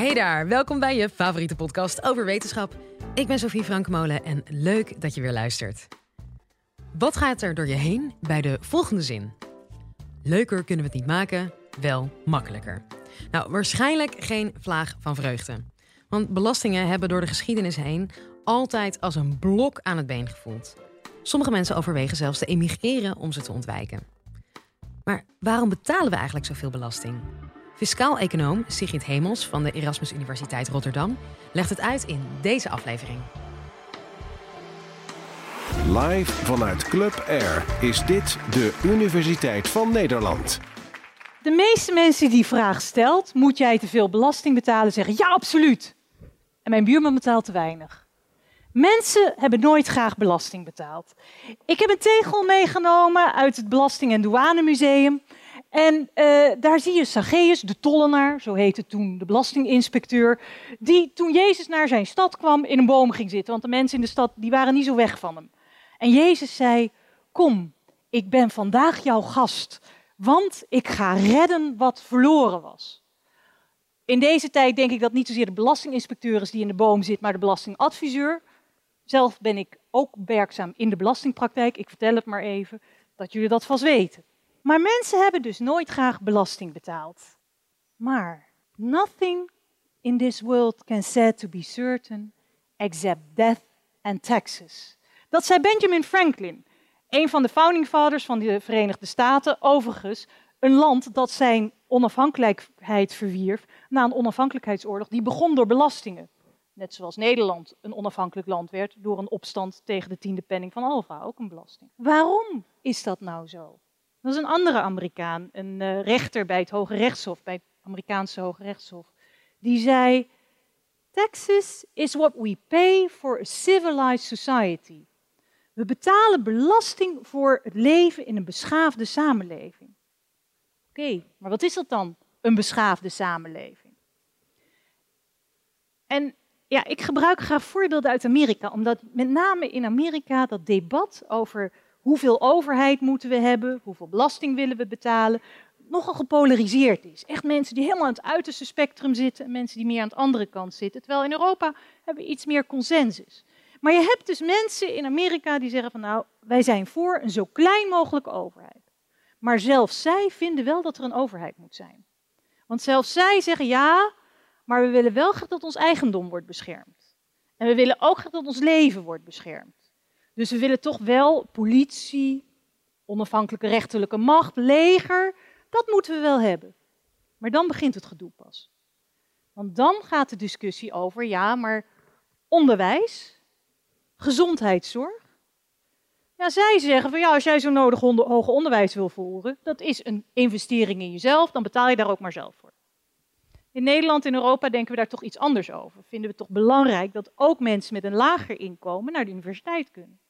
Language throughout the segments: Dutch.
Hey daar, welkom bij je favoriete podcast over wetenschap. Ik ben Sophie Frankmolen en leuk dat je weer luistert. Wat gaat er door je heen bij de volgende zin? Leuker kunnen we het niet maken, wel makkelijker. Nou, waarschijnlijk geen vlaag van vreugde. Want belastingen hebben door de geschiedenis heen altijd als een blok aan het been gevoeld. Sommige mensen overwegen zelfs te emigreren om ze te ontwijken. Maar waarom betalen we eigenlijk zoveel belasting? Fiscaal-econoom Sigrid Hemels van de Erasmus Universiteit Rotterdam legt het uit in deze aflevering. Live vanuit Club Air is dit de Universiteit van Nederland. De meeste mensen die vraag stelt, moet jij te veel belasting betalen, zeggen ja, absoluut. En mijn buurman betaalt te weinig. Mensen hebben nooit graag belasting betaald. Ik heb een tegel meegenomen uit het Belasting- en Douanemuseum. En uh, daar zie je Zacchaeus, de tollenaar, zo heette toen de belastinginspecteur, die toen Jezus naar zijn stad kwam in een boom ging zitten, want de mensen in de stad die waren niet zo weg van hem. En Jezus zei, kom, ik ben vandaag jouw gast, want ik ga redden wat verloren was. In deze tijd denk ik dat niet zozeer de belastinginspecteur is die in de boom zit, maar de belastingadviseur. Zelf ben ik ook werkzaam in de belastingpraktijk. Ik vertel het maar even, dat jullie dat vast weten. Maar mensen hebben dus nooit graag belasting betaald. Maar nothing in this world can said to be certain except death and taxes. Dat zei Benjamin Franklin, een van de founding fathers van de Verenigde Staten. Overigens, een land dat zijn onafhankelijkheid verwierf na een onafhankelijkheidsoorlog die begon door belastingen. Net zoals Nederland een onafhankelijk land werd door een opstand tegen de tiende penning van Alva, ook een belasting. Waarom is dat nou zo? Dat is een andere Amerikaan, een uh, rechter bij het Hoge Rechtshof, bij het Amerikaanse Hoge Rechtshof. Die zei: Taxes is what we pay for a civilized society. We betalen belasting voor het leven in een beschaafde samenleving. Oké, maar wat is dat dan, een beschaafde samenleving? En ja, ik gebruik graag voorbeelden uit Amerika, omdat met name in Amerika dat debat over hoeveel overheid moeten we hebben, hoeveel belasting willen we betalen, nogal gepolariseerd is. Echt mensen die helemaal aan het uiterste spectrum zitten en mensen die meer aan de andere kant zitten. Terwijl in Europa hebben we iets meer consensus. Maar je hebt dus mensen in Amerika die zeggen van nou, wij zijn voor een zo klein mogelijke overheid. Maar zelfs zij vinden wel dat er een overheid moet zijn. Want zelfs zij zeggen ja, maar we willen wel graag dat ons eigendom wordt beschermd. En we willen ook graag dat ons leven wordt beschermd. Dus we willen toch wel politie, onafhankelijke rechterlijke macht, leger, dat moeten we wel hebben. Maar dan begint het gedoe pas. Want dan gaat de discussie over, ja, maar onderwijs, gezondheidszorg. Ja, zij zeggen van ja, als jij zo nodig hoger onderwijs wil voeren, dat is een investering in jezelf, dan betaal je daar ook maar zelf voor. In Nederland en Europa denken we daar toch iets anders over. Vinden we het toch belangrijk dat ook mensen met een lager inkomen naar de universiteit kunnen.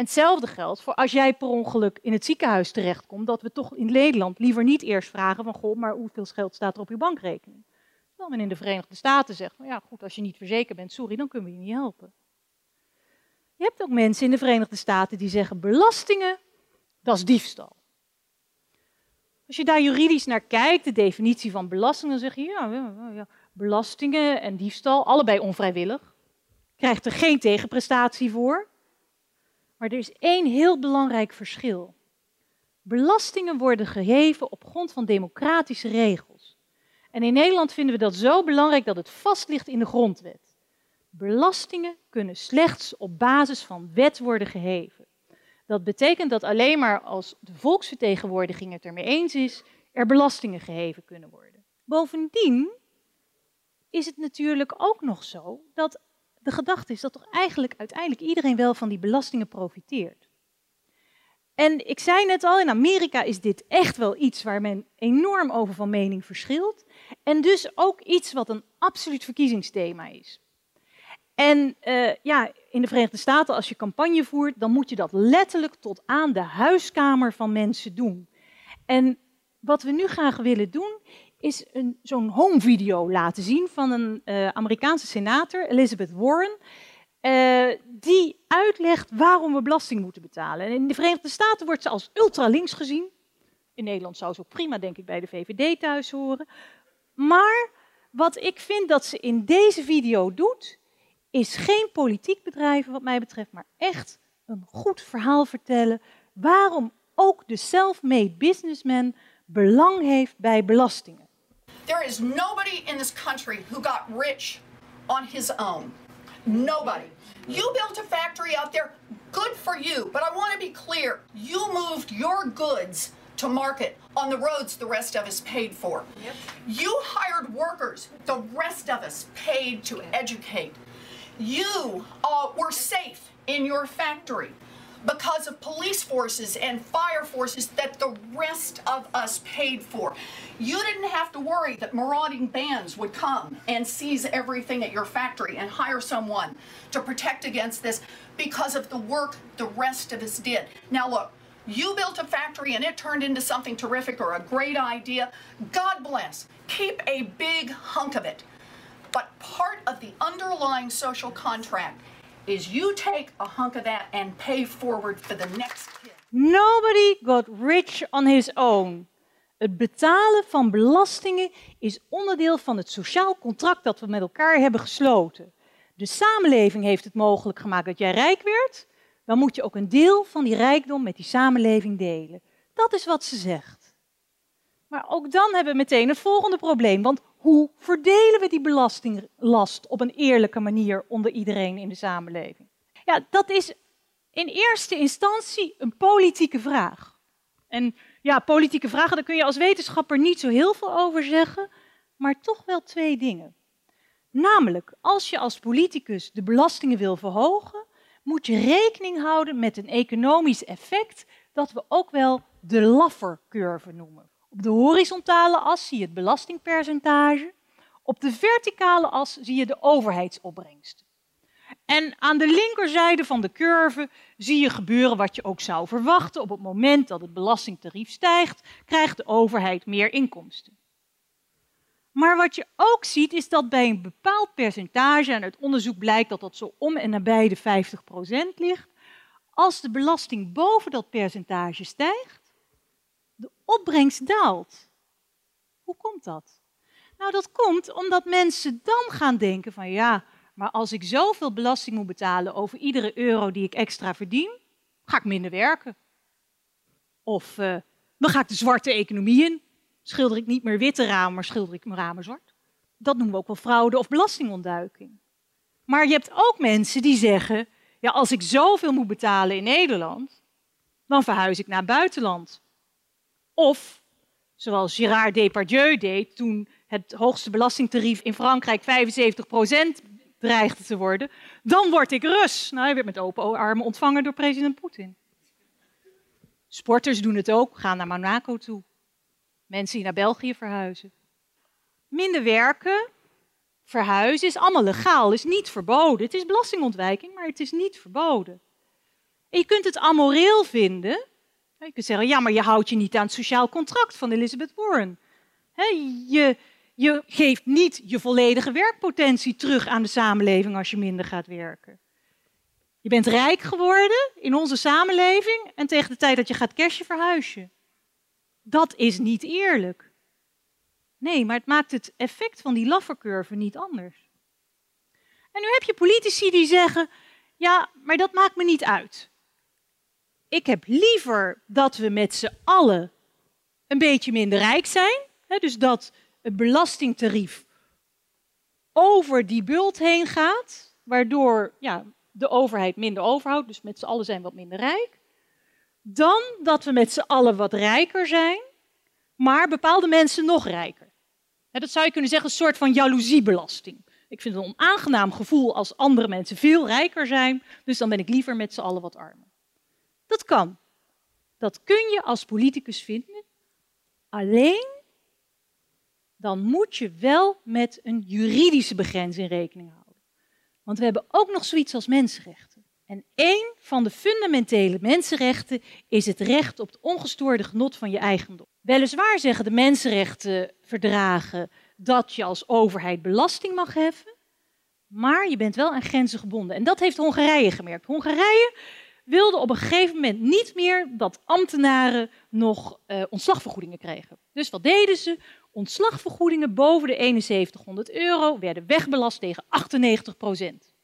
En hetzelfde geldt voor als jij per ongeluk in het ziekenhuis terechtkomt, dat we toch in Nederland liever niet eerst vragen van goh, maar hoeveel geld staat er op je bankrekening? Terwijl men in de Verenigde Staten zegt van ja goed, als je niet verzekerd bent, sorry, dan kunnen we je niet helpen. Je hebt ook mensen in de Verenigde Staten die zeggen belastingen, dat is diefstal. Als je daar juridisch naar kijkt, de definitie van belastingen, dan zeg je ja, ja, belastingen en diefstal, allebei onvrijwillig. Krijgt er geen tegenprestatie voor. Maar er is één heel belangrijk verschil. Belastingen worden geheven op grond van democratische regels. En in Nederland vinden we dat zo belangrijk dat het vast ligt in de grondwet. Belastingen kunnen slechts op basis van wet worden geheven. Dat betekent dat alleen maar als de volksvertegenwoordiging het ermee eens is, er belastingen geheven kunnen worden. Bovendien is het natuurlijk ook nog zo dat de gedachte is dat toch eigenlijk uiteindelijk iedereen wel van die belastingen profiteert. En ik zei net al, in Amerika is dit echt wel iets waar men enorm over van mening verschilt. En dus ook iets wat een absoluut verkiezingsthema is. En uh, ja, in de Verenigde Staten, als je campagne voert, dan moet je dat letterlijk tot aan de huiskamer van mensen doen. En wat we nu graag willen doen, is zo'n home video laten zien van een uh, Amerikaanse senator, Elizabeth Warren, uh, die uitlegt waarom we belasting moeten betalen. En in de Verenigde Staten wordt ze als ultralinks gezien. In Nederland zou ze ook prima, denk ik, bij de VVD thuis horen. Maar wat ik vind dat ze in deze video doet, is geen politiek bedrijven wat mij betreft, maar echt een goed verhaal vertellen waarom ook de self-made businessman belang heeft bij belastingen. There is nobody in this country who got rich on his own. Nobody. You built a factory out there, good for you, but I want to be clear. You moved your goods to market on the roads the rest of us paid for. Yep. You hired workers the rest of us paid to educate. You uh, were safe in your factory because of police forces and fire forces that the rest of us paid for. You didn't have to worry that marauding bands would come and seize everything at your factory and hire someone to protect against this because of the work the rest of us did. Now, look, you built a factory and it turned into something terrific or a great idea. God bless. Keep a big hunk of it. But part of the underlying social contract is you take a hunk of that and pay forward for the next kid. Nobody got rich on his own. Het betalen van belastingen is onderdeel van het sociaal contract dat we met elkaar hebben gesloten. De samenleving heeft het mogelijk gemaakt dat jij rijk werd. Dan moet je ook een deel van die rijkdom met die samenleving delen. Dat is wat ze zegt. Maar ook dan hebben we meteen het volgende probleem. Want hoe verdelen we die belastinglast op een eerlijke manier onder iedereen in de samenleving? Ja, dat is in eerste instantie een politieke vraag. En ja, politieke vragen, daar kun je als wetenschapper niet zo heel veel over zeggen, maar toch wel twee dingen. Namelijk, als je als politicus de belastingen wil verhogen, moet je rekening houden met een economisch effect dat we ook wel de Laffer-curve noemen. Op de horizontale as zie je het belastingpercentage. Op de verticale as zie je de overheidsopbrengst. En aan de linkerzijde van de curve zie je gebeuren wat je ook zou verwachten. Op het moment dat het belastingtarief stijgt, krijgt de overheid meer inkomsten. Maar wat je ook ziet is dat bij een bepaald percentage, en uit onderzoek blijkt dat dat zo om en nabij de 50% ligt, als de belasting boven dat percentage stijgt, opbrengst daalt. Hoe komt dat? Nou, dat komt omdat mensen dan gaan denken van ja, maar als ik zoveel belasting moet betalen over iedere euro die ik extra verdien, ga ik minder werken. Of uh, dan ga ik de zwarte economie in. Schilder ik niet meer witte ramen, maar schilder ik mijn ramen zwart. Dat noemen we ook wel fraude of belastingontduiking. Maar je hebt ook mensen die zeggen, ja, als ik zoveel moet betalen in Nederland, dan verhuis ik naar het buitenland. Of, zoals Gérard Depardieu deed toen het hoogste belastingtarief in Frankrijk 75% dreigde te worden, dan word ik Rus. Nou, hij werd met open armen ontvangen door president Poetin. Sporters doen het ook, gaan naar Monaco toe. Mensen die naar België verhuizen. Minder werken, verhuizen is allemaal legaal, is niet verboden. Het is belastingontwijking, maar het is niet verboden. En je kunt het amoreel vinden, je kunt zeggen, ja, maar je houdt je niet aan het sociaal contract van Elizabeth Warren. je, je geeft niet je volledige werkpotentie terug aan de samenleving als je minder gaat werken. Je bent rijk geworden in onze samenleving en tegen de tijd dat je gaat cashen verhuis je. Dat is niet eerlijk. Nee, maar het maakt het effect van die laffercurve niet anders. En nu heb je politici die zeggen, ja, maar dat maakt me niet uit ik heb liever dat we met z'n allen een beetje minder rijk zijn. Hè, dus dat het belastingtarief over die bult heen gaat, waardoor ja, de overheid minder overhoudt, dus met z'n allen zijn we wat minder rijk. Dan dat we met z'n allen wat rijker zijn, maar bepaalde mensen nog rijker. Dat zou je kunnen zeggen, een soort van jaloeziebelasting. Ik vind het een onaangenaam gevoel als andere mensen veel rijker zijn, dus dan ben ik liever met z'n allen wat armer. Dat kan. Dat kun je als politicus vinden. Alleen dan moet je wel met een juridische begrenzing rekening houden. Want we hebben ook nog zoiets als mensenrechten. En één van de fundamentele mensenrechten is het recht op het ongestoorde genot van je eigendom. Weliswaar zeggen de mensenrechtenverdragen dat je als overheid belasting mag heffen, maar je bent wel aan grenzen gebonden. En dat heeft Hongarije gemerkt. Hongarije wilde op een gegeven moment niet meer dat ambtenaren nog uh, ontslagvergoedingen kregen. Dus wat deden ze? Ontslagvergoedingen boven de 7100 euro werden wegbelast tegen 98 procent.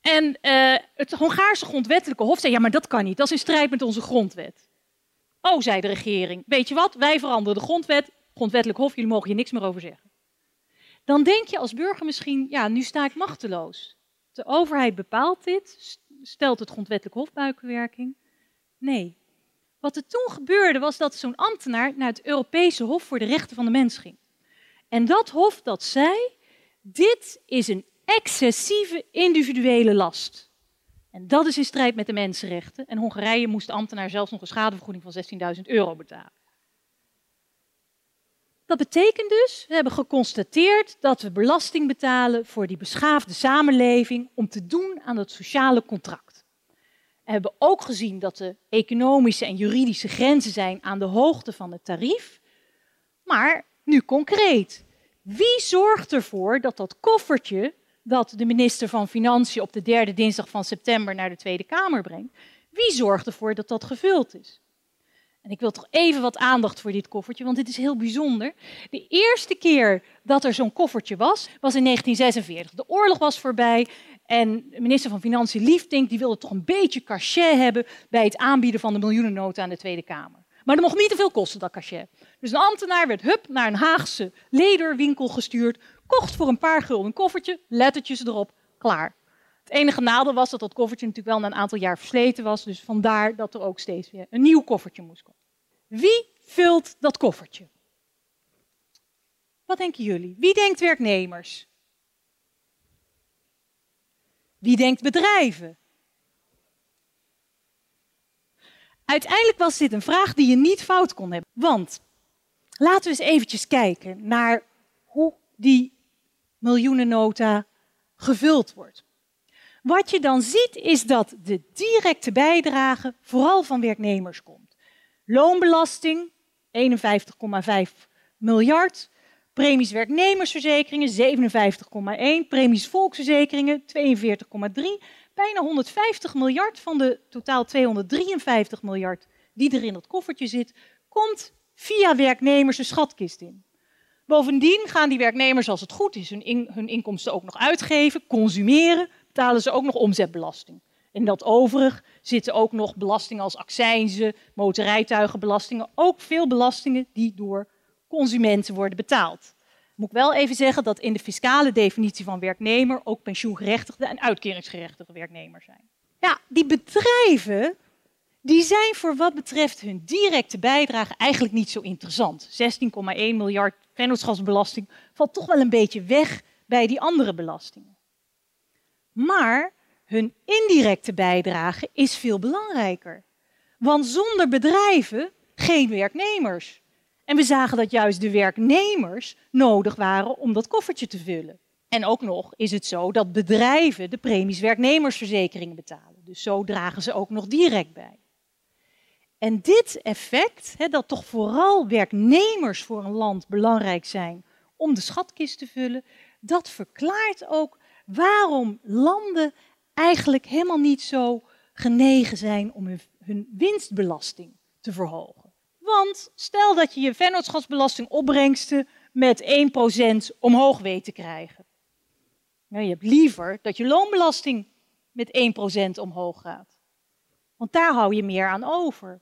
En uh, het Hongaarse grondwettelijke hof zei, ja maar dat kan niet, dat is in strijd met onze grondwet. Oh, zei de regering, weet je wat, wij veranderen de grondwet, grondwettelijk hof, jullie mogen hier niks meer over zeggen. Dan denk je als burger misschien, ja, nu sta ik machteloos. De overheid bepaalt dit, stelt het grondwettelijk hof buikenwerking. Nee. Wat er toen gebeurde was dat zo'n ambtenaar naar het Europese Hof voor de Rechten van de Mens ging. En dat hof dat zei, dit is een excessieve individuele last. En dat is in strijd met de mensenrechten. En Hongarije moest de ambtenaar zelfs nog een schadevergoeding van 16.000 euro betalen. Dat betekent dus, we hebben geconstateerd dat we belasting betalen voor die beschaafde samenleving om te doen aan het sociale contract. We hebben ook gezien dat de economische en juridische grenzen zijn aan de hoogte van het tarief. Maar nu concreet. Wie zorgt ervoor dat dat koffertje dat de minister van Financiën op de derde dinsdag van september naar de Tweede Kamer brengt, wie zorgt ervoor dat dat gevuld is? En ik wil toch even wat aandacht voor dit koffertje, want dit is heel bijzonder. De eerste keer dat er zo'n koffertje was, was in 1946. De oorlog was voorbij en minister van Financiën Liefdink die wilde toch een beetje cachet hebben bij het aanbieden van de miljoenennota aan de Tweede Kamer. Maar dat mocht niet te veel kosten, dat cachet. Dus een ambtenaar werd hup naar een Haagse lederwinkel gestuurd, kocht voor een paar gulden een koffertje, lettertjes erop, klaar. Het enige nadeel was dat dat koffertje natuurlijk wel na een aantal jaar versleten was, dus vandaar dat er ook steeds weer een nieuw koffertje moest komen. Wie vult dat koffertje? Wat denken jullie? Wie denkt werknemers? Wie denkt bedrijven? Uiteindelijk was dit een vraag die je niet fout kon hebben. Want laten we eens eventjes kijken naar hoe die miljoenennota gevuld wordt. Wat je dan ziet is dat de directe bijdrage vooral van werknemers komt. Loonbelasting 51,5 miljard, premies werknemersverzekeringen 57,1, premies volksverzekeringen 42,3, bijna 150 miljard van de totaal 253 miljard die er in dat koffertje zit, komt via werknemers de schatkist in. Bovendien gaan die werknemers, als het goed is, hun, hun inkomsten ook nog uitgeven, consumeren, betalen ze ook nog omzetbelasting. En dat overig zitten ook nog belastingen als accijnzen, motorrijtuigenbelastingen, ook veel belastingen die door consumenten worden betaald. Moet ik wel even zeggen dat in de fiscale definitie van werknemer ook pensioengerechtigde en uitkeringsgerechtigde werknemers zijn. Ja, die bedrijven die zijn voor wat betreft hun directe bijdrage eigenlijk niet zo interessant. 16,1 miljard vennootschapsbelasting valt toch wel een beetje weg bij die andere belastingen. Maar hun indirecte bijdrage is veel belangrijker. Want zonder bedrijven geen werknemers. En we zagen dat juist de werknemers nodig waren om dat koffertje te vullen. En ook nog is het zo dat bedrijven de premies werknemersverzekeringen betalen. Dus zo dragen ze ook nog direct bij. En dit effect, dat toch vooral werknemers voor een land belangrijk zijn om de schatkist te vullen, dat verklaart ook waarom landen eigenlijk helemaal niet zo genegen zijn om hun, winstbelasting te verhogen. Want stel dat je je vennootschapsbelastingopbrengsten met 1% omhoog weet te krijgen. Nou, je hebt liever dat je loonbelasting met 1% omhoog gaat. Want daar hou je meer aan over.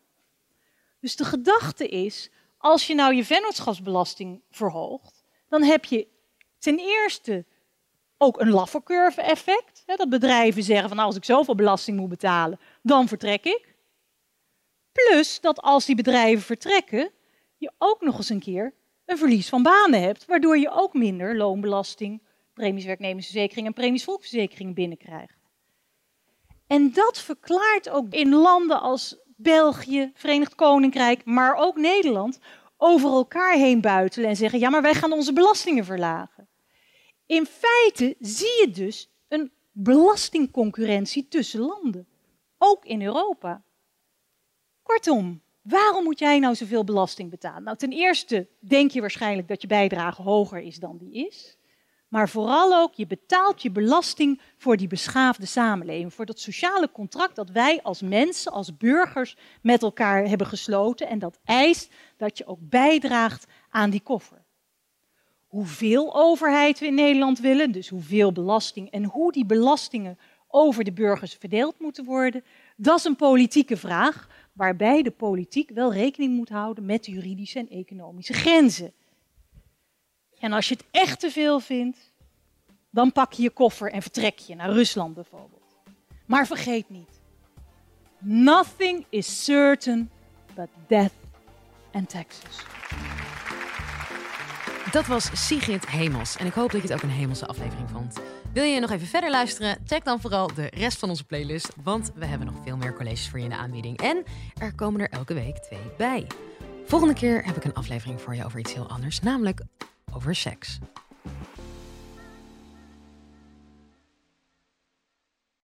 Dus de gedachte is, als je nou je vennootschapsbelasting verhoogt, dan heb je ten eerste ook een Laffer effect. Dat bedrijven zeggen van nou, als ik zoveel belasting moet betalen, dan vertrek ik. Plus dat als die bedrijven vertrekken, je ook nog eens een keer een verlies van banen hebt, waardoor je ook minder loonbelasting, premies werknemersverzekering en premies volksverzekering binnenkrijgt. En dat verklaart ook in landen als België, Verenigd Koninkrijk, maar ook Nederland over elkaar heen buitelen en zeggen: ja, maar wij gaan onze belastingen verlagen. In feite zie je dus een belastingconcurrentie tussen landen, ook in Europa. Kortom, waarom moet jij nou zoveel belasting betalen? Nou, ten eerste denk je waarschijnlijk dat je bijdrage hoger is dan die is. Maar vooral ook, je betaalt je belasting voor die beschaafde samenleving. Voor dat sociale contract dat wij als mensen, als burgers met elkaar hebben gesloten. En dat eist dat je ook bijdraagt aan die koffer. Hoeveel overheid we in Nederland willen, dus hoeveel belasting en hoe die belastingen over de burgers verdeeld moeten worden, dat is een politieke vraag waarbij de politiek wel rekening moet houden met de juridische en economische grenzen. En als je het echt te veel vindt, dan pak je je koffer en vertrek je naar Rusland bijvoorbeeld. Maar vergeet niet, nothing is certain but death and taxes. Dat was Sigrid Hemels. En ik hoop dat je het ook een hemelse aflevering vond. Wil je nog even verder luisteren? Check dan vooral de rest van onze playlist. Want we hebben nog veel meer colleges voor je in de aanbieding. En er komen er elke week twee bij. Volgende keer heb ik een aflevering voor je over iets heel anders, namelijk over seks.